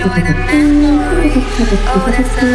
enjoy the memory. Oh, that's a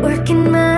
make me